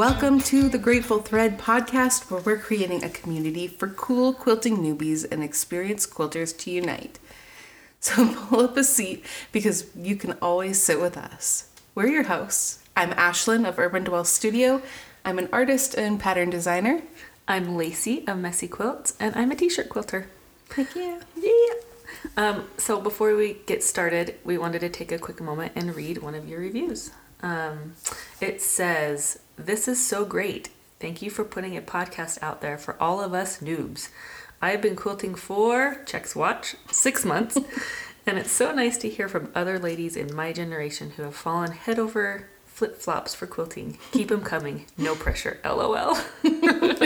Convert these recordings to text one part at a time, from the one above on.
welcome to the Grateful Thread podcast, where we're creating a community for cool quilting newbies and experienced quilters to unite. So pull up a seat because you can always sit with us. We're your hosts. I'm Ashlyn of Urban Dwell Studio. I'm an artist and pattern designer. I'm Lacey of Messy Quilts, and I'm a t-shirt quilter. Heck yeah. Yeah. Um, so before we get started, we wanted to take a quick moment and read one of your reviews. Um, it says, This is so great. Thank you for putting a podcast out there for all of us noobs. I have been quilting for, checks watch, six months, and it's so nice to hear from other ladies in my generation who have fallen head over flip flops for quilting. Keep them coming. No pressure. LOL. no pressure.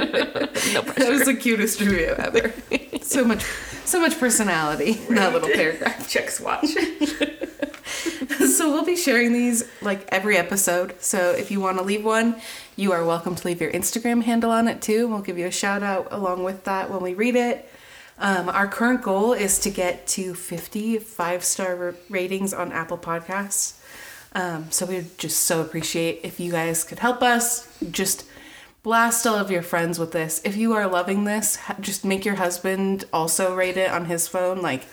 That was the cutest review ever. so much, so much personality in that little paragraph. Checks watch. So we'll be sharing these like every episode. So if you want to leave one, you are welcome to leave your Instagram handle on it too. We'll give you a shout out along with that when we read it. Um, our current goal is to get to 50 five star ratings on Apple Podcasts. Um, so we would just so appreciate if you guys could help us. Just blast all of your friends with this. If you are loving this, just make your husband also rate it on his phone. Like,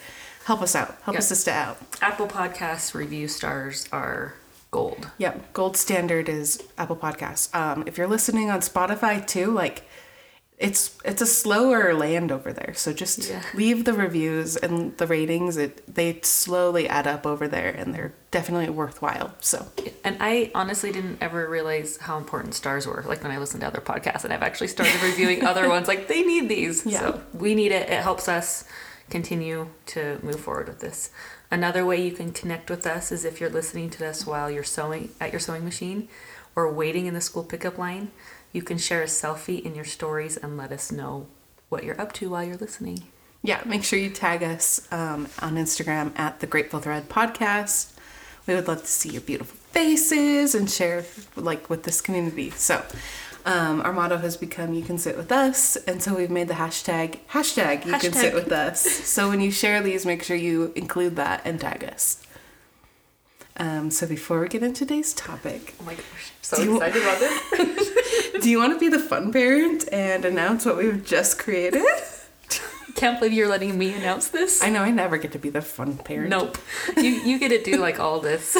help us out. Help Yeah. us sister out. Apple Podcasts review stars are gold. Yep, gold standard is Apple Podcasts. Um, if you're listening on Spotify too, like it's it's a slower land over there. So just Yeah. leave the reviews and the ratings. It they slowly add up over there, and they're definitely worthwhile. So And I honestly didn't ever realize how important stars were. Like when I listened to other podcasts, and I've actually started reviewing other ones. Like they need these, Yeah. so we need it. It helps us continue to move forward with this. Another way you can connect with us is if you're listening to us while you're sewing at your sewing machine, or waiting in the school pickup line. You can share a selfie in your stories and let us know what you're up to while you're listening. yeah, make sure you tag us um, on Instagram at the Grateful Thread Podcast. We would love to see your beautiful faces and share like with this community. So. Um, our motto has become "You can sit with us," and so we've made the hashtag hashtag You can sit with us. So when you share these, make sure you include that and tag us. Um, so before we get into today's topic, Oh my gosh, so Do you- excited about this! do you want to be the fun parent and announce what we've just created? Can't believe you're letting me announce this. I know I never get to be the fun parent. Nope. You you get to do like all this,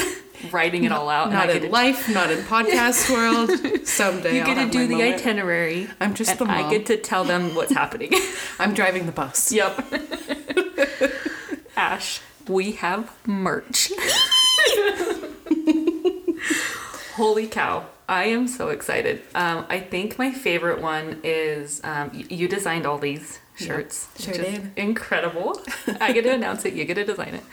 writing it all out. Not in to, life, not in podcast world. Someday You I'll get to do the moment. itinerary. I'm just the I get to tell them what's happening. I'm driving the bus. yep. Ash, we have merch. Holy cow. I am so excited. Um, I think my favorite one is um, y- you designed all these shirts. sure which is did. Incredible. I get to announce it, you get to design it.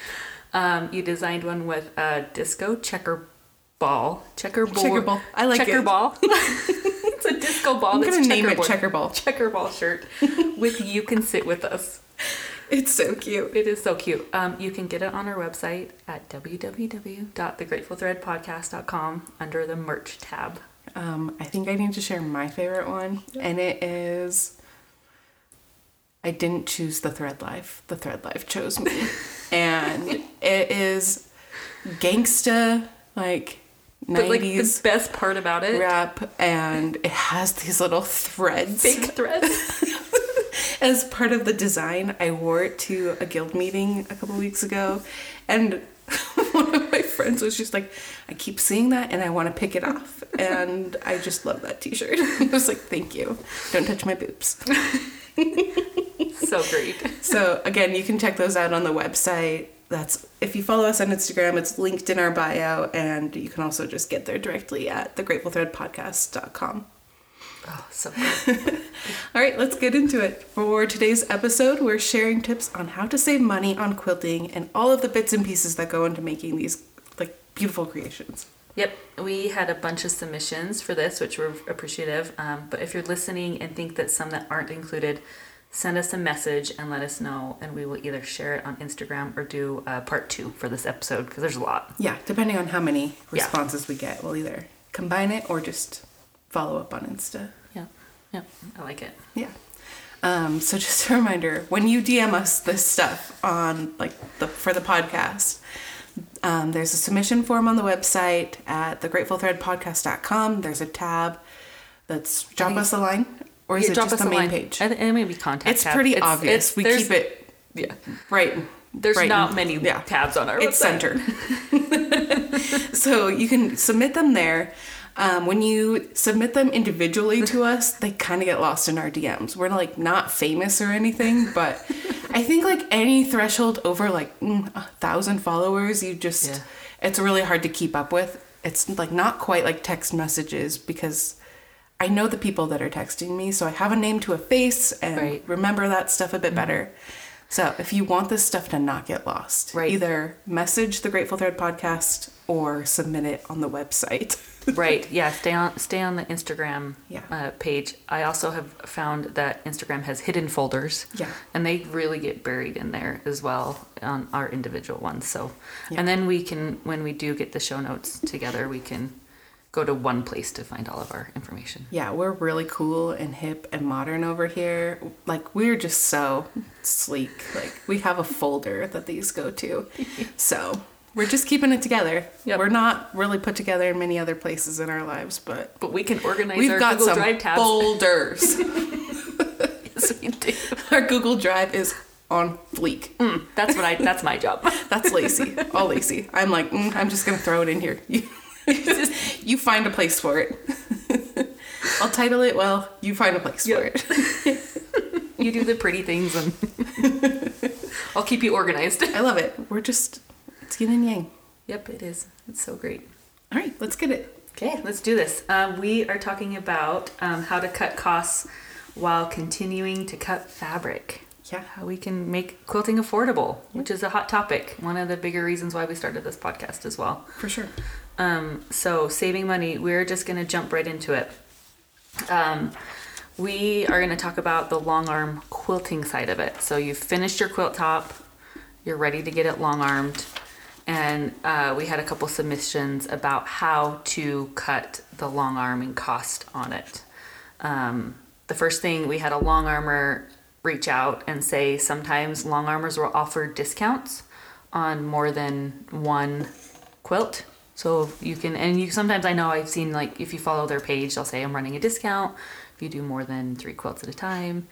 Um, you designed one with a disco checker ball. Checker ball. Checker ball. I like checker it. ball. it's a disco ball. I'm that's gonna name it checker ball. Checker ball shirt with you can sit with us. It's so cute. It is so cute. Um, you can get it on our website at www.thegratefulthreadpodcast.com under the merch tab. Um, I think I need to share my favorite one, and it is. I didn't choose the thread life. The thread life chose me, and it is gangsta like But like the best part about it, rap, and it has these little threads fake threads. as part of the design. I wore it to a guild meeting a couple weeks ago, and one of my friends was just like, "I keep seeing that, and I want to pick it off." And I just love that T-shirt. I was like, "Thank you. Don't touch my boobs." so great. So again, you can check those out on the website. That's if you follow us on Instagram, it's linked in our bio, and you can also just get there directly at thegratefulthreadpodcast.com. Oh, so good. All right, let's get into it. For today's episode, we're sharing tips on how to save money on quilting and all of the bits and pieces that go into making these like beautiful creations. Yep, we had a bunch of submissions for this, which we're appreciative. Um, but if you're listening and think that some that aren't included, send us a message and let us know, and we will either share it on Instagram or do uh, part two for this episode because there's a lot. Yeah, depending on how many Yeah. responses we get, we'll either combine it or just follow up on Insta. Yeah, yeah, I like it. Yeah. Um, so just a reminder, when you DM us this stuff on like the for the podcast, um, there's a submission form on the website at thegratefulthreadpodcast.com. There's a tab Let's drop us a line, or is Yeah, it just us the main line. page? I it may be contact. It's tab. pretty obvious. it's- we keep it Yeah. right. There's right not in- many yeah. tabs on our It's website. centered. so you can submit them there. Um, when you submit them individually to us, they kind of get lost in our DMs. We're like not famous or anything, but I think like any threshold over like mm, a thousand followers, you just Yeah. it's really hard to keep up with. It's like not quite like text messages because I know the people that are texting me, so I have a name to a face and Right. remember that stuff a bit better. So if you want this stuff to not get lost, Right. either message the Grateful Thread podcast or submit it on the website. right. Yeah. Stay on. Stay on the Instagram Yeah. uh, page. I also have found that Instagram has hidden folders. Yeah. And they really get buried in there as well on our individual ones. So, Yeah. and then we can, when we do get the show notes together, we can go to one place to find all of our information. yeah, we're really cool and hip and modern over here. Like we're just so sleek. Like we have a folder that these go to. So we're just keeping it together. Yep. We're not really put together in many other places in our lives, but But we can organize we've our got Google some Drive tabs. folders. Yes, we do. our Google Drive is on fleek. Mm, that's what I. That's my job. That's Lacey. All Lacey. I'm like, mm, I'm just gonna throw it in here. You, you find a place for it. I'll title it. Well, you find a place Yep. for it. You do the pretty things, and I'll keep you organized. I love it. We're just it's yin and yang. Yep, it is. It's so great. All right, let's get it. Okay, let's do this. Um, we are talking about um, how to cut costs while continuing to cut fabric. Yeah. How we can make quilting affordable, which is a hot topic. One of the bigger reasons why we started this podcast as well. For sure. Um, so saving money, we're just going to jump right into it. Um, we are going to talk about the long arm quilting side of it. So you've finished your quilt top, you're ready to get it long armed, and uh, we had a couple submissions about how to cut the long arm and cost on it. Um, the first thing we had a long armor reach out and say sometimes long armors will offer discounts on more than one quilt. So you can, and you sometimes I know I've seen like if you follow their page, they'll say I'm running a discount. If you do more than three quilts at a time,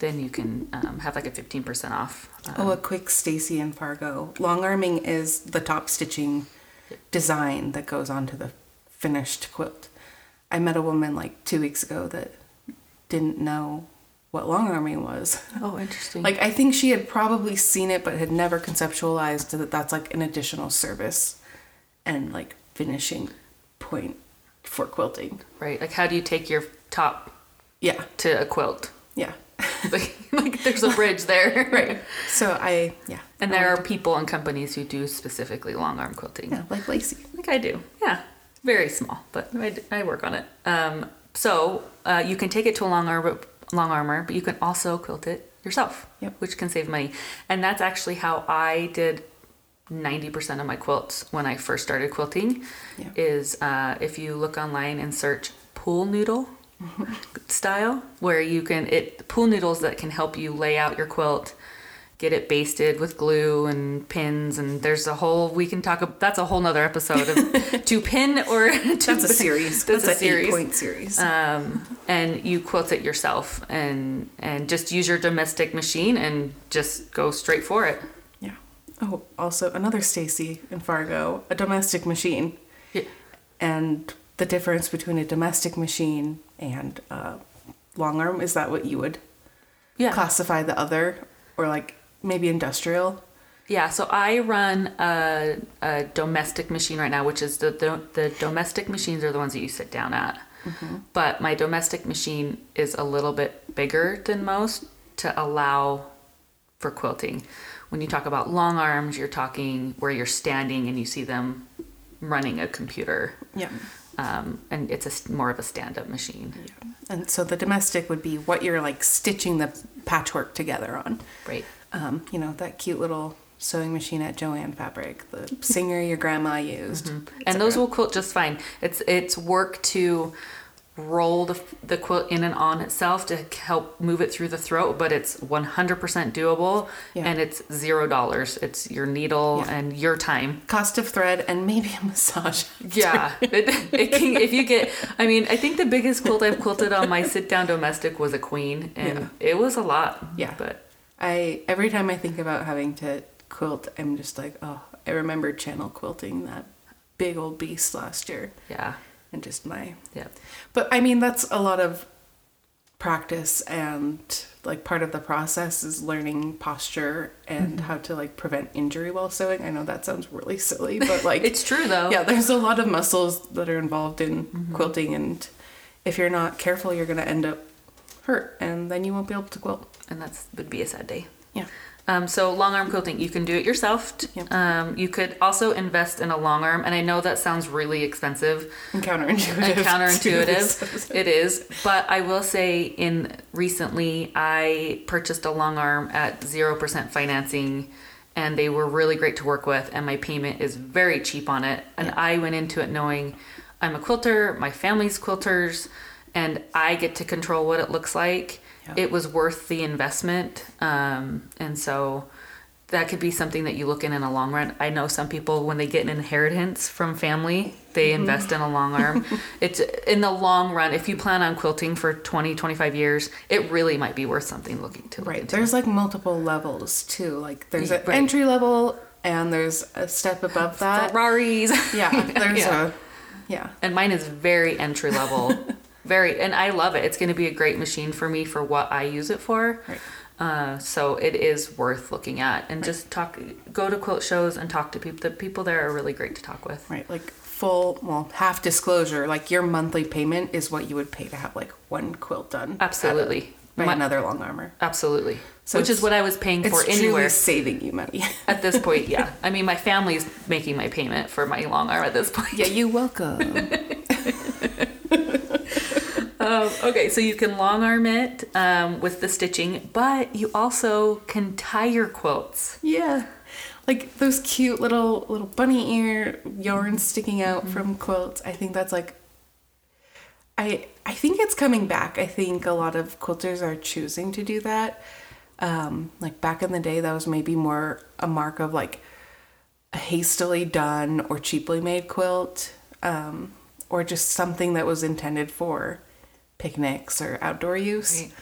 then you can um, have like a 15% off. Um, Oh, a quick Stacy and Fargo. Long arming is the top stitching design that goes onto the finished quilt. I met a woman like two weeks ago that didn't know what long arming was. oh, interesting. Like I think she had probably seen it but had never conceptualized that that's like an additional service and like finishing point for quilting. right. Like how do you take your top Yeah. to a quilt? Yeah. like, like there's a bridge there. Right. So I yeah. And there are people and companies who do specifically long arm quilting. yeah, like Lacey. Like I do. Yeah. Very small, but I work on it. Um, so uh, you can take it to a long arm, long armor, but you can also quilt it yourself, Yep. which can save money. And that's actually how I did 90% of my quilts when I first started quilting. Yeah. Is uh, if you look online and search pool noodle style, where you can it pool noodles that can help you lay out your quilt get it basted with glue and pins and there's a whole we can talk ab- that's a whole nother episode of to pin or to That's a series. that's, That's, a a series eight point series. um, and you quilt it yourself and and just use your domestic machine and just go straight for it. Oh, also another Stacy in Fargo, a domestic machine, yeah. and the difference between a domestic machine and uh, long arm is that what you would yeah classify the other, or like maybe industrial? Yeah, so I run a, a domestic machine right now, which is the, the the domestic machines are the ones that you sit down at. But my domestic machine is a little bit bigger than most to allow for quilting. When you talk about long arms, you're talking where you're standing and you see them running a computer, Yeah. um, and it's a more of a stand-up machine, Yeah. And so the domestic would be what you're like stitching the patchwork together on. right? Um, you know, that cute little sewing machine at Joann Fabric, the Singer your grandma used. and those will quilt just fine. It's it's work to roll the, the quilt in and on itself to help move it through the throat, but it's 100% doable Yeah. and it's zero dollars. It's your needle Yeah. and your time. Cost of thread and maybe a massage. Yeah, it, it can, if you get, I mean, I think the biggest quilt I've quilted on my sit down domestic was a queen, and Yeah. it was a lot. Yeah. but I every time I think about having to quilt, I'm just like, oh, I remember channel quilting that big old beast last year, yeah, and just my. yeah, But I mean, that's a lot of practice and like part of the process is learning posture and Mm-hmm. how to like prevent injury while sewing. I know that sounds really silly, but like it's true though. yeah, there's a lot of muscles that are involved in Mm-hmm. quilting, and if you're not careful, you're gonna end up hurt, and then you won't be able to quilt. and that would be a sad day. Yeah. Um, so long arm quilting, you can do it yourself. Yep. Um, you could also invest in a long arm, and I know that sounds really expensive And counterintuitive. and counterintuitive. it is, but I will say, in recently, I purchased a long arm at zero percent financing, and they were really great to work with, and my payment is very cheap on it. And Yeah. I went into it knowing I'm a quilter, my family's quilters, and I get to control what it looks like. Yeah. It was worth the investment, um, and so that could be something that you look in in a long run. I know some people when they get an inheritance from family, they Mm-hmm. invest in a long arm. it's in the long run, if you plan on quilting for 20, 25 years, it really might be worth something looking to look Right. into. There's like multiple levels too. Like there's an Right. entry level, and there's a step above that. Ferraris. Yeah. There's Yeah. a. Yeah. and mine is very entry level. very and I love it. It's going to be a great machine for me for what I use it for. Right. Uh, so it is worth looking at and just talk go to quilt shows and talk to people the people there are really great to talk with Right. Like full, well, half disclosure. Like your monthly payment is what you would pay to have like one quilt done. a- Absolutely. by My- another long armor. absolutely So which is what i was paying It's for truly anywhere saving you money. at this point yeah i mean my family's making my payment for my long arm at this point yeah, you welcome. um, okay so you can long arm it um, with the stitching but you also can tie your quilts yeah. Like those cute little little bunny ear yarns sticking out from quilts. I think that's like I I think it's coming back. I think a lot of quilters are choosing to do that. Um, like back in the day, that was maybe more a mark of like a hastily done or cheaply made quilt, um, or just something that was intended for picnics or outdoor use. Right.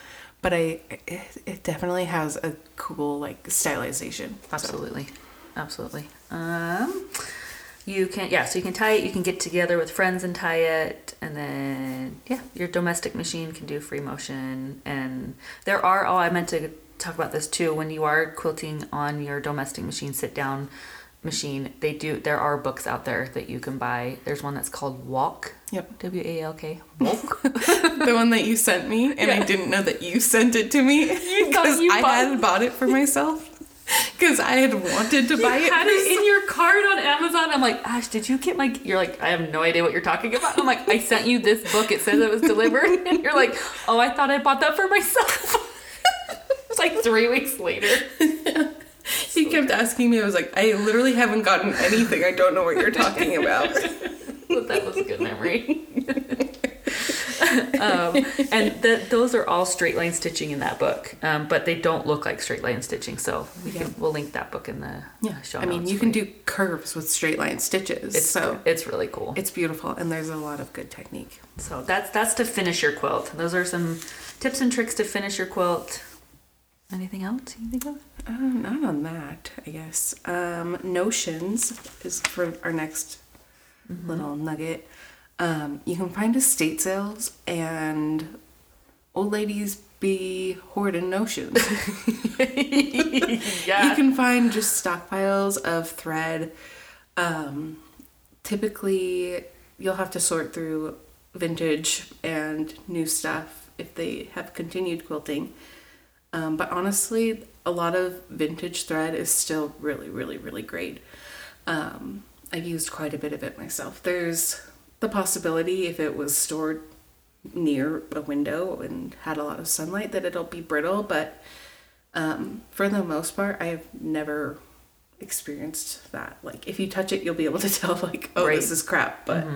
But I, it, it definitely has a cool like stylization. So, Absolutely, absolutely. Um, you can yeah, so you can tie it. You can get together with friends and tie it, and then yeah, your domestic machine can do free motion. And there are oh, I meant to talk about this too. When you are quilting on your domestic machine, sit down machine, they do. There are books out there that you can buy. There's one that's called Walk. Yep. W A L K. Walk. the one that you sent me, and I didn't know that you sent it to me thought because you I bought- had bought it for myself because I had wanted to buy it. had it in your cart on Amazon. I'm like, Ash, did you get my? You're like, I have no idea what you're talking about. I'm like, I sent you this book. It says it was delivered, and you're like, oh, I thought I bought that for myself. it's like three weeks later. He kept asking me. I was like, I literally haven't gotten anything. I don't know what you're talking about. But that was a good memory. um, and the, those are all straight line stitching in that book, um, but they don't look like straight line stitching. So we Yeah. can, we'll link that book in the Yeah, show I mean, you can do curves with straight line stitches. It's so it's really cool. it's beautiful, and there's a lot of good technique. So that's that's to finish your quilt. Those are some tips and tricks to finish your quilt. Anything else you think of? Uh, not on that, I guess. Um, Notions is for our next little nugget. Um, you can find estate sales and old ladies be hoarding notions. You can find just stockpiles of thread. Um, typically, you'll have to sort through vintage and new stuff if they have continued quilting. Um, but honestly, a lot of vintage thread is still really, really, really great. Um, I've used quite a bit of it myself. There's the possibility if it was stored near a window and had a lot of sunlight that it'll be brittle, but um, for the most part, I've never experienced that. Like, if you touch it, you'll be able to tell, like, oh, Right. this is crap. But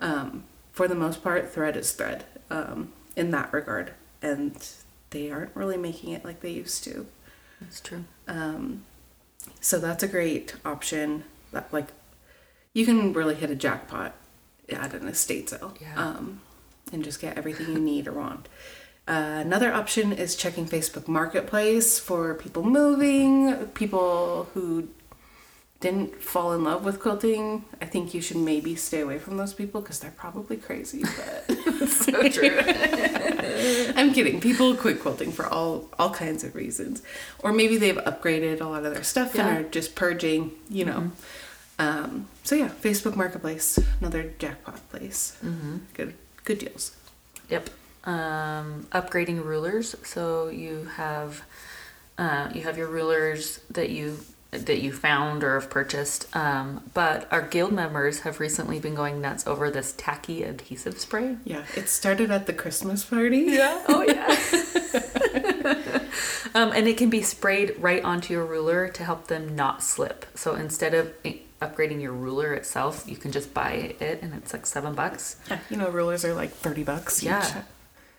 um, for the most part, thread is thread. um, in that regard, and they aren't really making it like they used to. That's true. Um, so that's a great option. That like you can really hit a jackpot at an estate sale, Yeah. um, and just get everything you need or want. Uh, another option is checking Facebook Marketplace for people moving, people who didn't fall in love with quilting. I think you should maybe stay away from those people because they're probably crazy. But So true. I'm kidding. People quit quilting for all all kinds of reasons, or maybe they've upgraded a lot of their stuff Yeah. and are just purging. You know. Um, so yeah, Facebook Marketplace, another jackpot place. mm-hmm. Good good deals. Yep. Um, upgrading rulers. So you have uh, you have your rulers that you that you found or have purchased. Um, but our guild members have recently been going nuts over this tacky adhesive spray. Yeah, it started at the Christmas party. Yeah. Oh yeah. um, and it can be sprayed right onto your ruler to help them not slip. So instead of upgrading your ruler itself, you can just buy it, and it's like seven bucks. Yeah, you know, rulers are like thirty bucks. each. Yeah.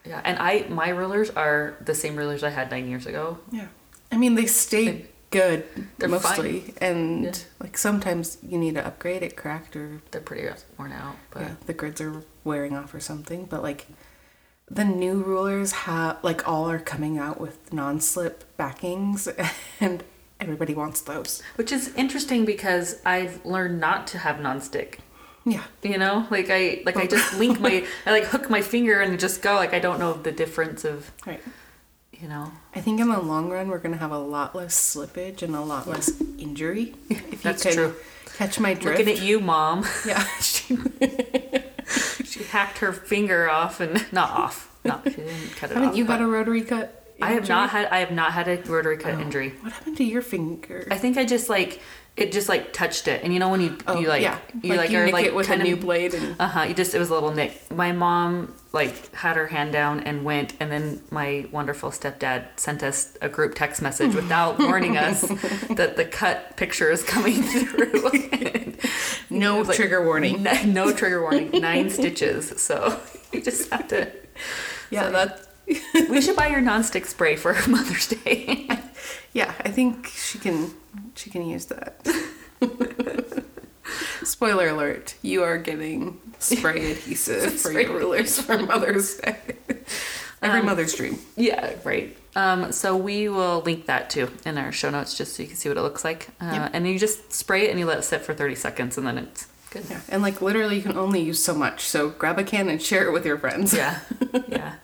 Yeah. And I my rulers are the same rulers I had nine years ago. Yeah. I mean, they stay good they're mostly, and Yeah. like sometimes you need to upgrade it, cracked or They're pretty worn out, but yeah, the grids are wearing off or something. But like the new rulers have like all are coming out with non-slip backings, and everybody wants those. which is interesting because I've learned not to have non-stick. Yeah. You know, like I like I just link my I like hook my finger and just go. Like I don't know the difference of Right. You know. I think in the long run we're gonna have a lot less slippage and a lot less injury. If That's you can true. catch my drift. Looking at you, mom. Yeah. She hacked her finger off and not off. No, she didn't cut it Haven't off. you but had a rotary cut? I have not had I have not had a rotary cut Oh. injury. What happened to your finger? I think I just like it just like touched it, and you know when you oh, you like yeah. you like, you are like it with a new blade and uh huh. You just it was a little nick. My mom like had her hand down and went, and then my wonderful stepdad sent us a group text message without warning us that the cut picture is coming through. no like, trigger warning. No, no trigger warning. Nine stitches. So you just have to. Yeah, So- that. We should buy your nonstick spray for her Mother's Day. Yeah, I think she can. She can use that. Spoiler alert: You are getting spray adhesive for Spray your rulers for Mother's Day. Every Um, mother's dream. yeah, right. Um, so we will link that too in our show notes just so you can see what it looks like. Uh, Yep. And you just spray it and you let it sit for 30 seconds and then it's good. Yeah, and like literally, you can only use so much. So grab a can and share it with your friends. Yeah. Yeah.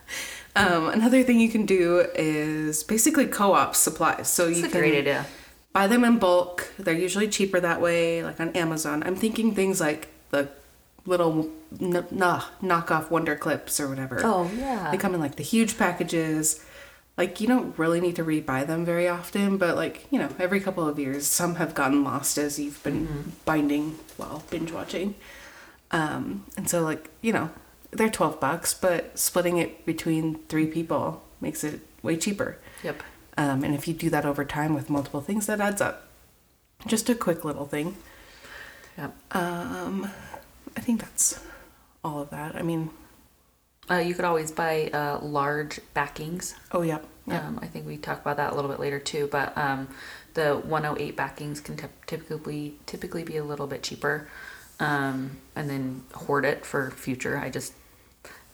Um, another thing you can do is basically co-op supplies. So you It's a can great idea. buy them in bulk. They're usually cheaper that way, like on Amazon. I'm thinking things like the little n- nah, knockoff Wonder Clips or whatever. Oh, yeah. They come in like the huge packages. Like you don't really need to rebuy them very often, but like you know, every couple of years, some have gotten lost as you've been Mm-hmm. binding while binge watching. Um, and so like you know, they're twelve bucks, but splitting it between three people makes it way cheaper. Yep. Um, and if you do that over time with multiple things, that adds up. Just a quick little thing. Yep. Um, I think that's all of that. I mean, Uh, you could always buy uh, large backings. oh yeah, yeah. Um, I think we talk about that a little bit later too. But um, the 108 backings can typ- typically typically be a little bit cheaper, um, and then hoard it for future. I just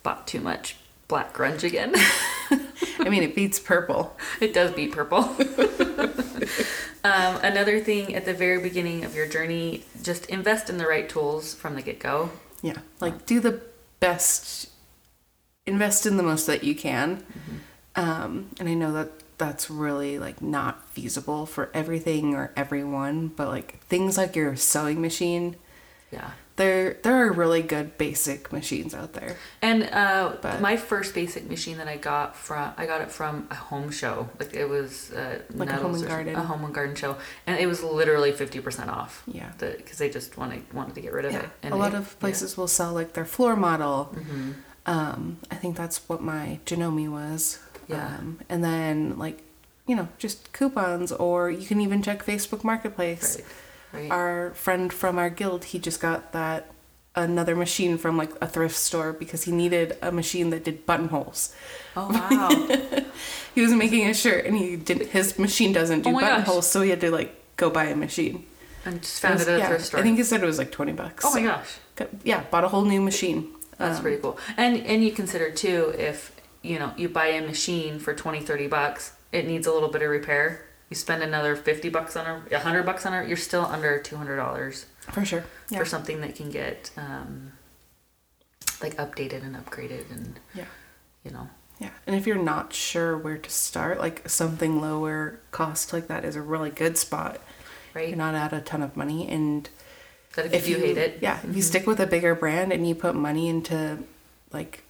bought too much black grunge again. I mean, it beats purple. it does beat purple. um, another thing at the very beginning of your journey, just invest in the right tools from the get go. Yeah, like do the best, invest in the most that you can. Um, and I know that that's really like not feasible for everything or everyone, but like things like your sewing machine, Yeah. There there are really good basic machines out there. And uh, But- my first basic machine that I got from I got it from a home show. Like it was uh, Like a home and garden. a home and garden show, and it was literally fifty percent off. Yeah. because they just wanted wanted to get rid of Yeah, it. And a lot of places will sell like their floor model. Yeah. Mhm. Um, I think that's what my Janome was. Yeah. Um, and then like, you know, just coupons, or you can even check Facebook Marketplace. Right. Right. Our friend from our guild, he just got that another machine from like a thrift store because he needed a machine that did buttonholes. Oh wow. He was making a shirt and he did his machine doesn't do Oh my gosh. buttonholes, so he had to like go buy a machine. and just found it at a yeah, thrift store. I think he said it was like twenty bucks. oh my gosh. Yeah, bought a whole new machine. That's Um, pretty cool. And and you consider too if you know you buy a machine for 20 30 bucks, it needs a little bit of repair. You spend another 50 bucks on a 100 bucks on it, you're still under $200 for sure. Yeah. for something that can get um like updated and upgraded and yeah. you know. Yeah, and if you're not sure where to start, like something lower cost like that is a really good spot. Right? You're not out a ton of money, and That if, you, hate it. Mm-hmm. yeah, if you stick with a bigger brand and you put money into like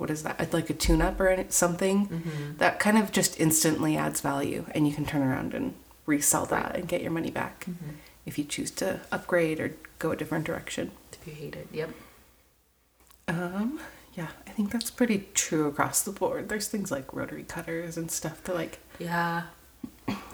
what is that, like a tune-up or something, Mm-hmm. that kind of just instantly adds value, and you can turn around and resell that and get your money back Mm-hmm. if you choose to upgrade or go a different direction. If you hate it. Yep. Um, yeah, I think that's pretty true across the board. There's things like rotary cutters and stuff that like Yeah.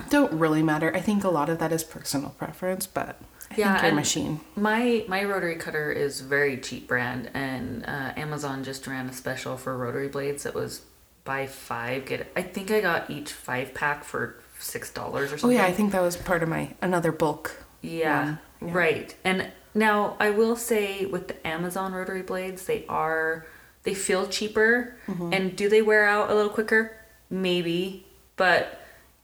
don't really matter. I think a lot of that is personal preference, but Yeah, machine. My my rotary cutter is very cheap brand, and uh, Amazon just ran a special for rotary blades that was buy five get. I think I got each five pack for six dollars or something. Oh yeah, I think that was part of my another bulk. Yeah, yeah. right. And now I will say with the Amazon rotary blades, they are they feel cheaper, Mm-hmm. and do they wear out a little quicker? Maybe, but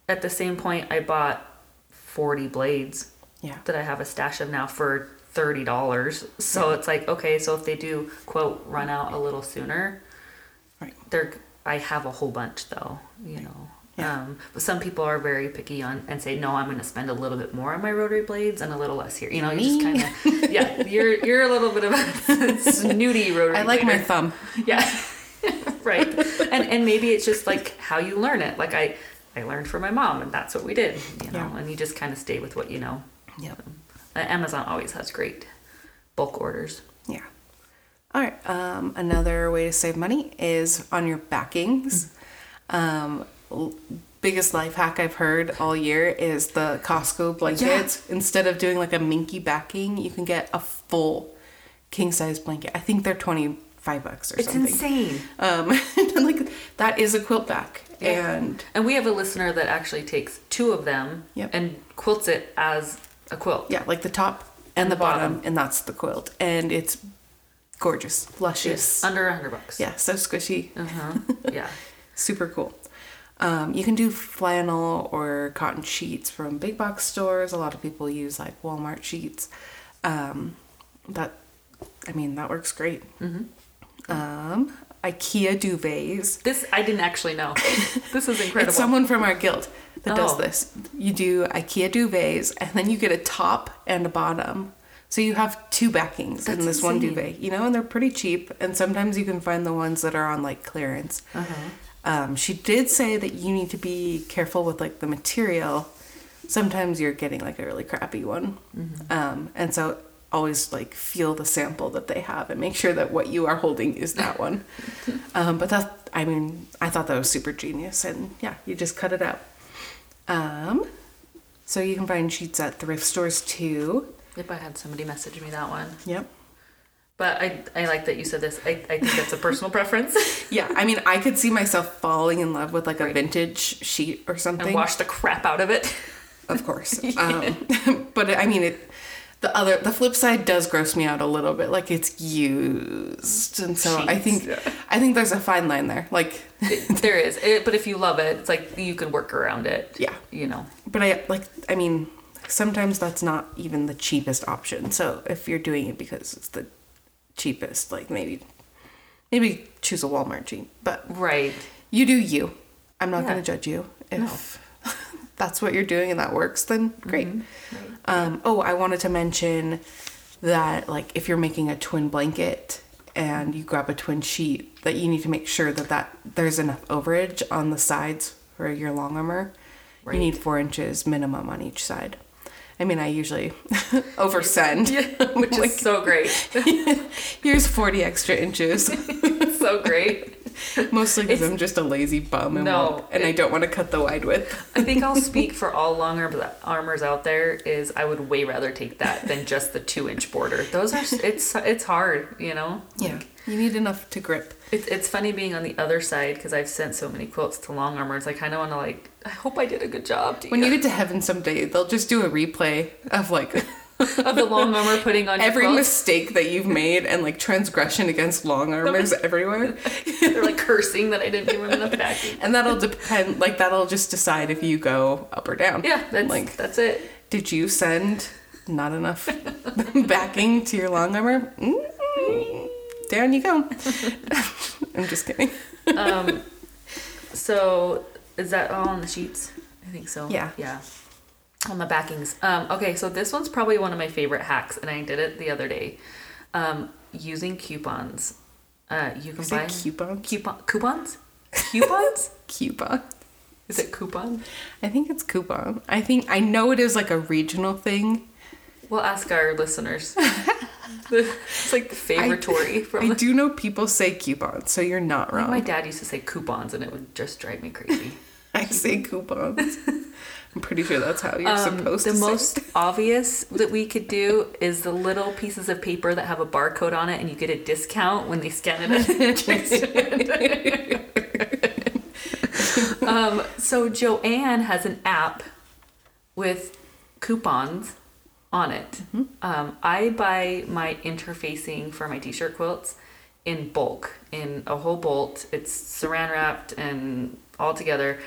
at the same point, I bought forty blades Yeah. that I have a stash of now for thirty dollars. So it's like okay, so if they do quote run out a little sooner, Right. they're I have a whole bunch though, you know. Yeah. Um, but some people are very picky on and say no, I'm going to spend a little bit more on my rotary blades and a little less here. You know, you just kind of yeah. You're you're a little bit of a snooty rotary. I like my thumb. Yeah. right. And and maybe it's just like how you learn it. Like I I learned from my mom and that's what we did, you know. Yeah. And you just kind of stay with what you know. Yep. Uh, Amazon always has great bulk orders. Yeah. All right. Um, another way to save money is on your backings. Um, biggest life hack I've heard all year is the Costco blankets. Instead of doing like a minky backing, you can get a full king size blanket. I think they're twenty five bucks or It's something. It's insane. Um, like that is a quilt back, and And we have a listener that actually takes two of them Yep. and quilts it as a quilt. yeah, like the top and, the, bottom, and that's the quilt, and it's gorgeous, luscious. Under a hundred bucks. Yeah, so squishy. Uh-huh. Yeah. super cool. Um, you can do flannel or cotton sheets from big box stores. A lot of people use like Walmart sheets. Um, that, I mean, that works great. Um, IKEA duvets. This I didn't actually know. This is incredible. It's someone from our guild that does Oh. this. You do IKEA duvets, and then you get a top and a bottom. So you have two backings in That's this one duvet, you know, and they're pretty cheap. And sometimes you can find the ones that are on like clearance. Uh-huh. Um, she did say that you need to be careful with like the material. Sometimes you're getting like a really crappy one, Mm-hmm. um, and so always like feel the sample that they have and make sure that what you are holding is that one. um, but that, I mean, I thought that was super genius, and yeah, you just cut it out. Um, so you can find sheets at thrift stores too. If I had somebody message me that one. Yep. But I, I like that you said this. I, I think that's a personal preference. Yeah, I mean, I could see myself falling in love with like a Right. vintage sheet or something. and wash the crap out of it. of course. Um, but I mean, it. The other, the flip side does gross me out a little bit. Like it's used, and so I think, yeah. I think there's a fine line there. Like, It- there is. It, but if you love it, it's like you can work around it. Yeah. You know. but I like, I mean, sometimes that's not even the cheapest option. So if you're doing it because it's the cheapest, like maybe, maybe choose a Walmart jean But Right. you do you. I'm not Yeah. going to judge you if that's what you're doing and that works. Then great. Mm-hmm. Um, oh, I wanted to mention that like if you're making a twin blanket and you grab a twin sheet, that you need to make sure that that there's enough overage on the sides for your long armor. Right. You need four inches minimum on each side. I mean, I usually oversend. Which Like- is so great. Here's 40 extra inches. so great. Mostly because I'm just a lazy bum and, No, and I don't want to cut the wide width. I think I'll speak for all long armors out there. Is I would way rather take that than just the two inch border. Those are it's it's hard, you know. Yeah, you need enough to grip. It's it's funny being on the other side because I've sent so many quilts to long armors. I kind of want to like. I hope I did a good job. To When you get to heaven someday, they'll just do a replay of like of the long armor putting on every mistake that you've made and like transgression against long armors everywhere. They're like cursing that I didn't give them enough backing. And that'll depend, like, that'll just decide if you go up or down. Yeah, that's Like- that's it. Did you send not enough backing to your long armor? Mm, Down you go. I'm just kidding. Um, so is that all on the sheets? I think so. Yeah. Yeah. On the backings. Um, okay, so this one's probably one of my favorite hacks, and I did it the other day. Um, using coupons. Uh, you can Is buy it coupon? coupon coupons. Coupons? Coupon. Is it coupon? I think it's coupon. I think I know it is like a regional thing. We'll ask our listeners. it's like the favoritory from I the do know people say coupons, so you're not wrong. My dad used to say coupons, and it would just drive me crazy. I say coupons. I'm pretty sure that's how you're Um, supposed the to The most say. obvious that we could do is the little pieces of paper that have a barcode on it, and you get a discount when they scan it. um, so Joann has an app with coupons on it. Mm-hmm. Um, I buy my interfacing for my t-shirt quilts in bulk, in a whole bolt. It's saran wrapped and all together,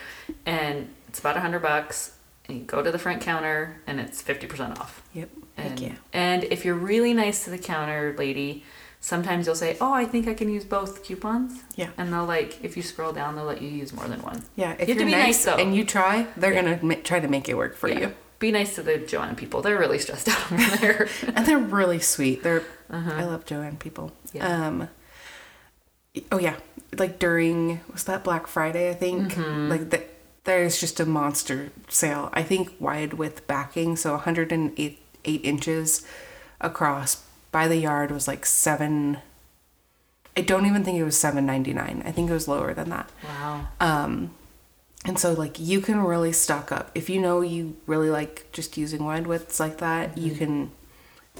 and it's about a hundred bucks. And you go to the front counter, and it's fifty percent off. Yep. And, yeah. and if you're really nice to the counter lady, sometimes you'll say, "Oh, I think I can use both coupons." Yeah. And they'll like, if you scroll down, they'll let you use more than one. Yeah. If You have to you're be nice, nice, though. and you try, they're gonna ma- try to make it work for Yeah. you. Be nice to the Joanna people. They're really stressed out over there. And they're really sweet. They're Uh-huh. I love Joann people. Yeah. Um Oh yeah. Like during was that Black Friday, I think? Mm-hmm. Like the, there's just a monster sale. I think wide width backing, so 108 eight inches across by the yard was like seven I don't even think it was seven ninety nine. I think it was lower than that. wow. Um, and so like you can really stock up if you know you really like just using wide widths like that. You mm-hmm. can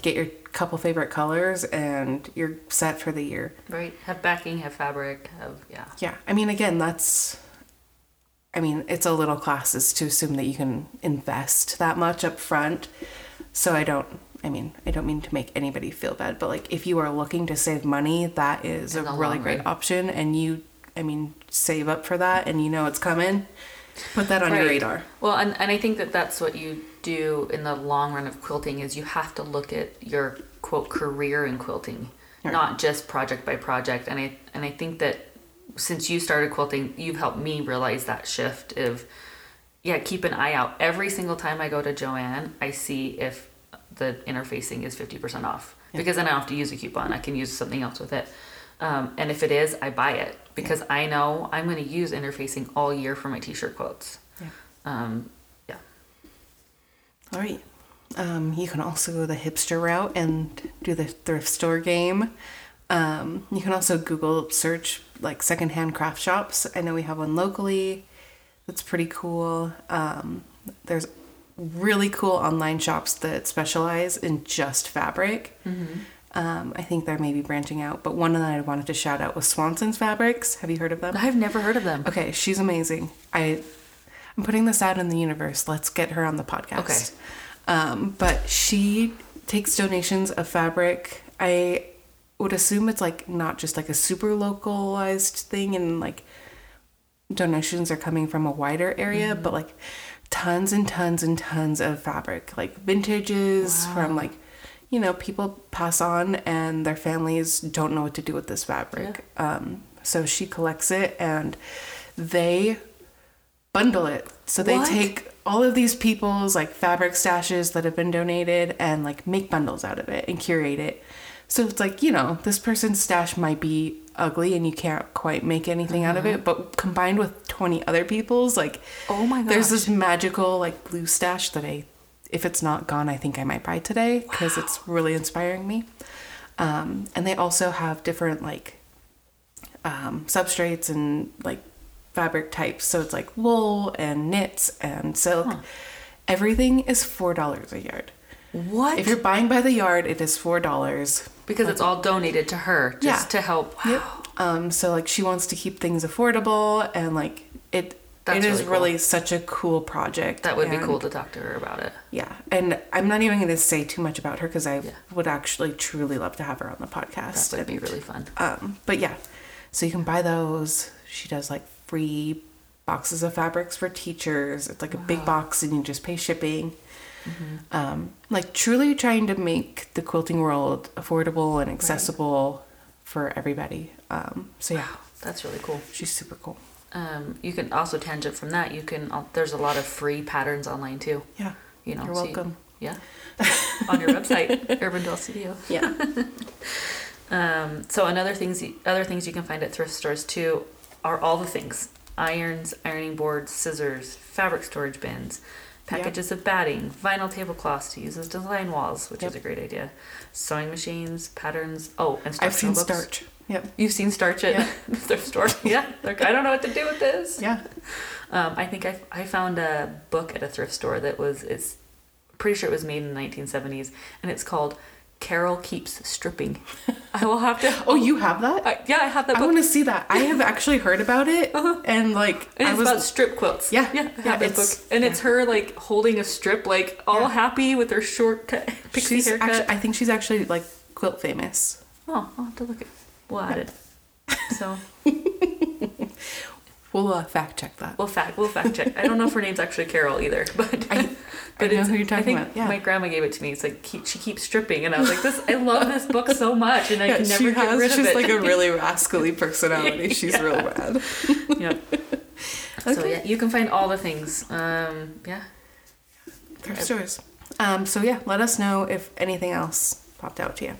get your couple favorite colors and you're set for the year. Right. Have backing. Have fabric. Have yeah. Yeah, I mean again that's. I mean it's a little classes to assume that you can invest that much up front. So I don't. I mean I don't mean to make anybody feel bad, but like if you are looking to save money, that is In a really great option, and you. I mean save up for that, and you know it's coming. Put that on your radar. Well, and, and I think that that's what you do in the long run of quilting is you have to look at your quote career in quilting, Right. not just project by project. And I and I think that since you started quilting, you've helped me realize that shift of yeah, keep an eye out. Every single time I go to Joann, I see if the interfacing is 50% off. Because then I don't have to use a coupon. I can use something else with it. Um, and if it is, I buy it because I know I'm going to use interfacing all year for my t-shirt quotes. Yeah. Um, yeah. All right. Um, you can also go the hipster route and do the thrift store game. Um, you can also Google search like secondhand craft shops. I know we have one locally that's pretty cool. Um, there's really cool online shops that specialize in just fabric. Um, I think they're maybe branching out, but one that I wanted to shout out was Swanson's Fabrics. Have you heard of them? I've never heard of them. Okay, she's amazing. I I'm putting this out in the universe. Let's get her on the podcast. Okay. Um, but she takes donations of fabric. I would assume it's like not just like a super localized thing and like donations are coming from a wider area, but like tons and tons and tons of fabric, like vintages from like you know people pass on and their families don't know what to do with this fabric. Um, so she collects it and they bundle it. So they What? take all of these people's like fabric stashes that have been donated and like make bundles out of it and curate it. So it's like, you know, this person's stash might be ugly and you can't quite make anything out of it, but combined with 20 other people's, like, Oh my god, there's this magical like blue stash that I, if it's not gone, I think I might buy today because it's really inspiring me. Um, and they also have different like um, substrates and like fabric types. So it's like wool and knits and silk. Everything is four dollars a yard. What? If you're buying by the yard, it is four dollars. because it's all donated to her just Yeah. to help. Yep. Um, so like she wants to keep things affordable and like it. That's it is really cool. really such a cool project. That would be cool to talk to her about it. Yeah, and I'm not even going to say too much about her because I Yeah. would actually truly love to have her on the podcast. That would be really fun. Um, but yeah, so you can buy those. She does like free boxes of fabrics for teachers. It's like a big box, and you just pay shipping. Mm-hmm. Um, like truly trying to make the quilting world affordable and accessible for everybody. Um, so yeah, That's really cool. she's super cool. Um, you can also tangent from that. You can. Uh, there's a lot of free patterns online too. Yeah, You know, you're so you- welcome. yeah, on your website, Urban Dwell Studio. Yeah, Um, so another things, other things you can find at thrift stores too, are all the things: irons, ironing boards, scissors, fabric storage bins, packages of batting, vinyl tablecloths to use as design walls, which is a great idea. Sewing machines, patterns. Oh, I've seen books. starch. Yep. You've seen starch at Yeah. the thrift store. Yeah, like I don't know what to do with this. Yeah. Um, I think I, I found a book at a thrift store that was it's pretty sure it was made in the 1970s and it's called Carol Keeps Stripping. I will have to. Oh, you have that? I, yeah, I have that I want to see that. I have actually heard about it, and like and I it's was about strip quilts. Yeah, yeah, I yeah, have this it's- book, and it's her like holding a strip, like all Yeah. happy with her short cut pixie she's haircut. actually, I think she's actually like quilt famous. oh, I'll have to look at. We'll add it. So We'll uh, fact check that. we'll fact we'll fact check. I don't know if her name's actually Carol either, but I, But I know who you're talking I think about. Yeah. my grandma gave it to me. It's like keep, she keeps stripping, and I was like, "This, I love this book so much, and I yeah, can never she get has rid of just it." like a really rascally personality. She's real bad. yeah. So yeah, you can find all the things. Um, yeah, Thrift stores. Um, so yeah, let us know if anything else popped out to you.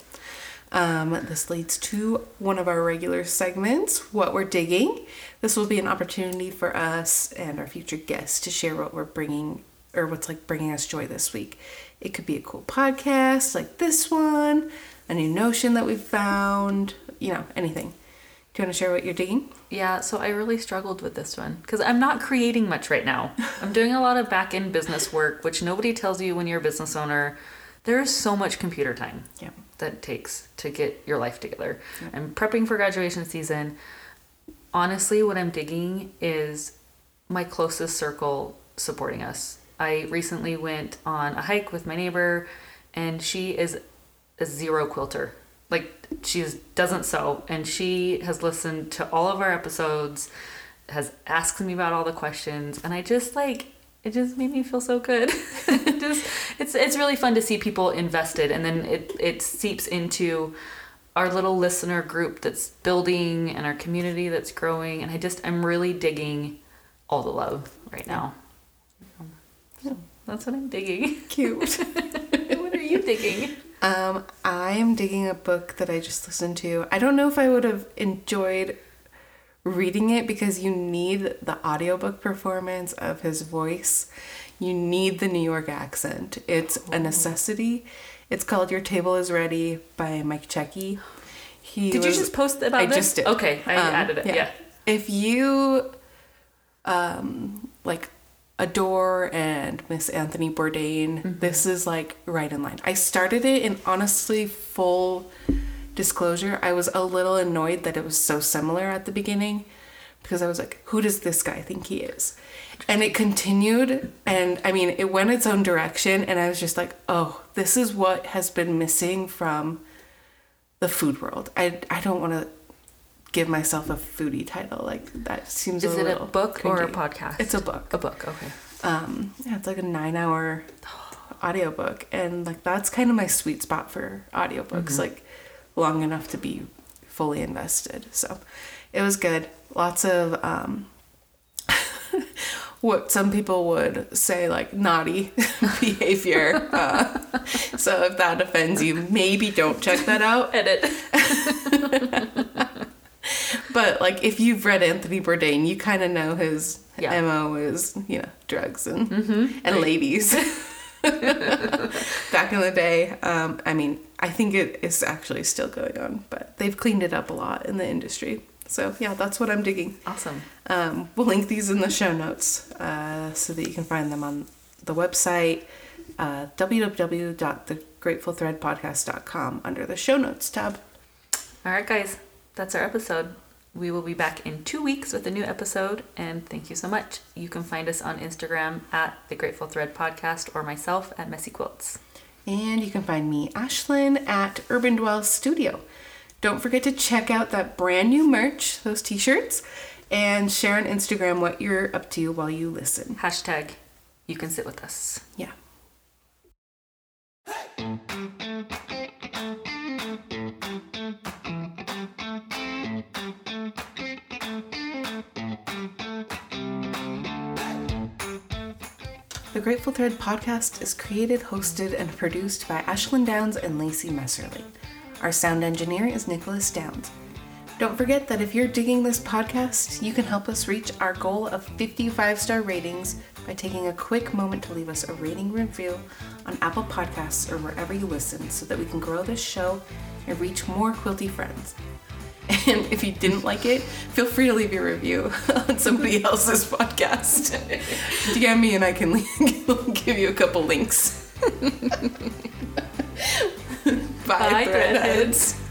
Um, this leads to one of our regular segments, What We're Digging. This will be an opportunity for us and our future guests to share what we're bringing or what's like bringing us joy this week. It could be a cool podcast like this one, a new notion that we've found, you know, anything. Do you want to share what you're digging? yeah. So I really struggled with this one because I'm not creating much right now. I'm doing a lot of back end business work, which nobody tells you when you're a business owner. There's so much computer time. Yeah. That it takes to get your life together. I'm prepping for graduation season. Honestly, what I'm digging is my closest circle supporting us. I recently went on a hike with my neighbor, and she is a zero quilter. Like she is, doesn't sew, and she has listened to all of our episodes, has asked me about all the questions, and I just like it just made me feel so good. It just it's it's really fun to see people invested, and then it it seeps into our little listener group that's building and our community that's growing, and I just I'm really digging all the love right now. So that's what I'm digging. Cute. what are you digging? Um, I am digging a book that I just listened to. I don't know if I would have enjoyed reading it because you need the audiobook performance of his voice. You need the New York accent. It's a necessity. It's called Your Table is Ready by Mike Cecchi. He Did you just post about I this? just did. Okay, I Um, added it. Yeah. If you um like adore and miss Anthony Bourdain, Mm-hmm. this is like right in line. I started it and honestly full disclosure, I was a little annoyed that it was so similar at the beginning because I was like, who does this guy think he is? And it continued and I mean, it went its own direction and I was just like, oh, this is what has been missing from the food world. I I don't want to give myself a foodie title like that seems Is a it little a book or a podcast? It's a book. A book. Okay. Um, yeah, it's like a nine hour audiobook and like that's kind of my sweet spot for audiobooks, like long enough to be fully invested. So it was good. Lots of um what some people would say like naughty behavior. Uh, so if that offends you, maybe don't check that out. Edit. But like if you've read Anthony Bourdain, you kind of know his Yeah. mo is you know drugs and Mm-hmm. and ladies. Back in the day, um, I mean, I think it is actually still going on, but they've cleaned it up a lot in the industry. So yeah, that's what I'm digging. Awesome. Um, we'll link these in the show notes uh, so that you can find them on the website uh, www.thegratefulthreadpodcast.com under the show notes tab. All right, guys, that's our episode. We will be back in two weeks with a new episode, and thank you so much. You can find us on Instagram at the Grateful Thread Podcast or myself at Messy Quilts. And you can find me, Ashlyn, at Urban Dwell Studio. Don't forget to check out that brand new merch, those t shirts, and share on Instagram what you're up to while you listen. Hashtag you can sit with us. Yeah. Grateful Thread podcast is created, hosted, and produced by Ashlyn Downs and Lacey Messerly. Our sound engineer is Nicholas Downs. Don't forget that if you're digging this podcast, you can help us reach our goal of 55 star ratings by taking a quick moment to leave us a rating review on Apple Podcasts or wherever you listen so that we can grow this show and reach more quilty friends. And if you didn't like it, feel free to leave your review on somebody else's podcast. DM me and I can give you a couple links. Bye, Bye, threadheads.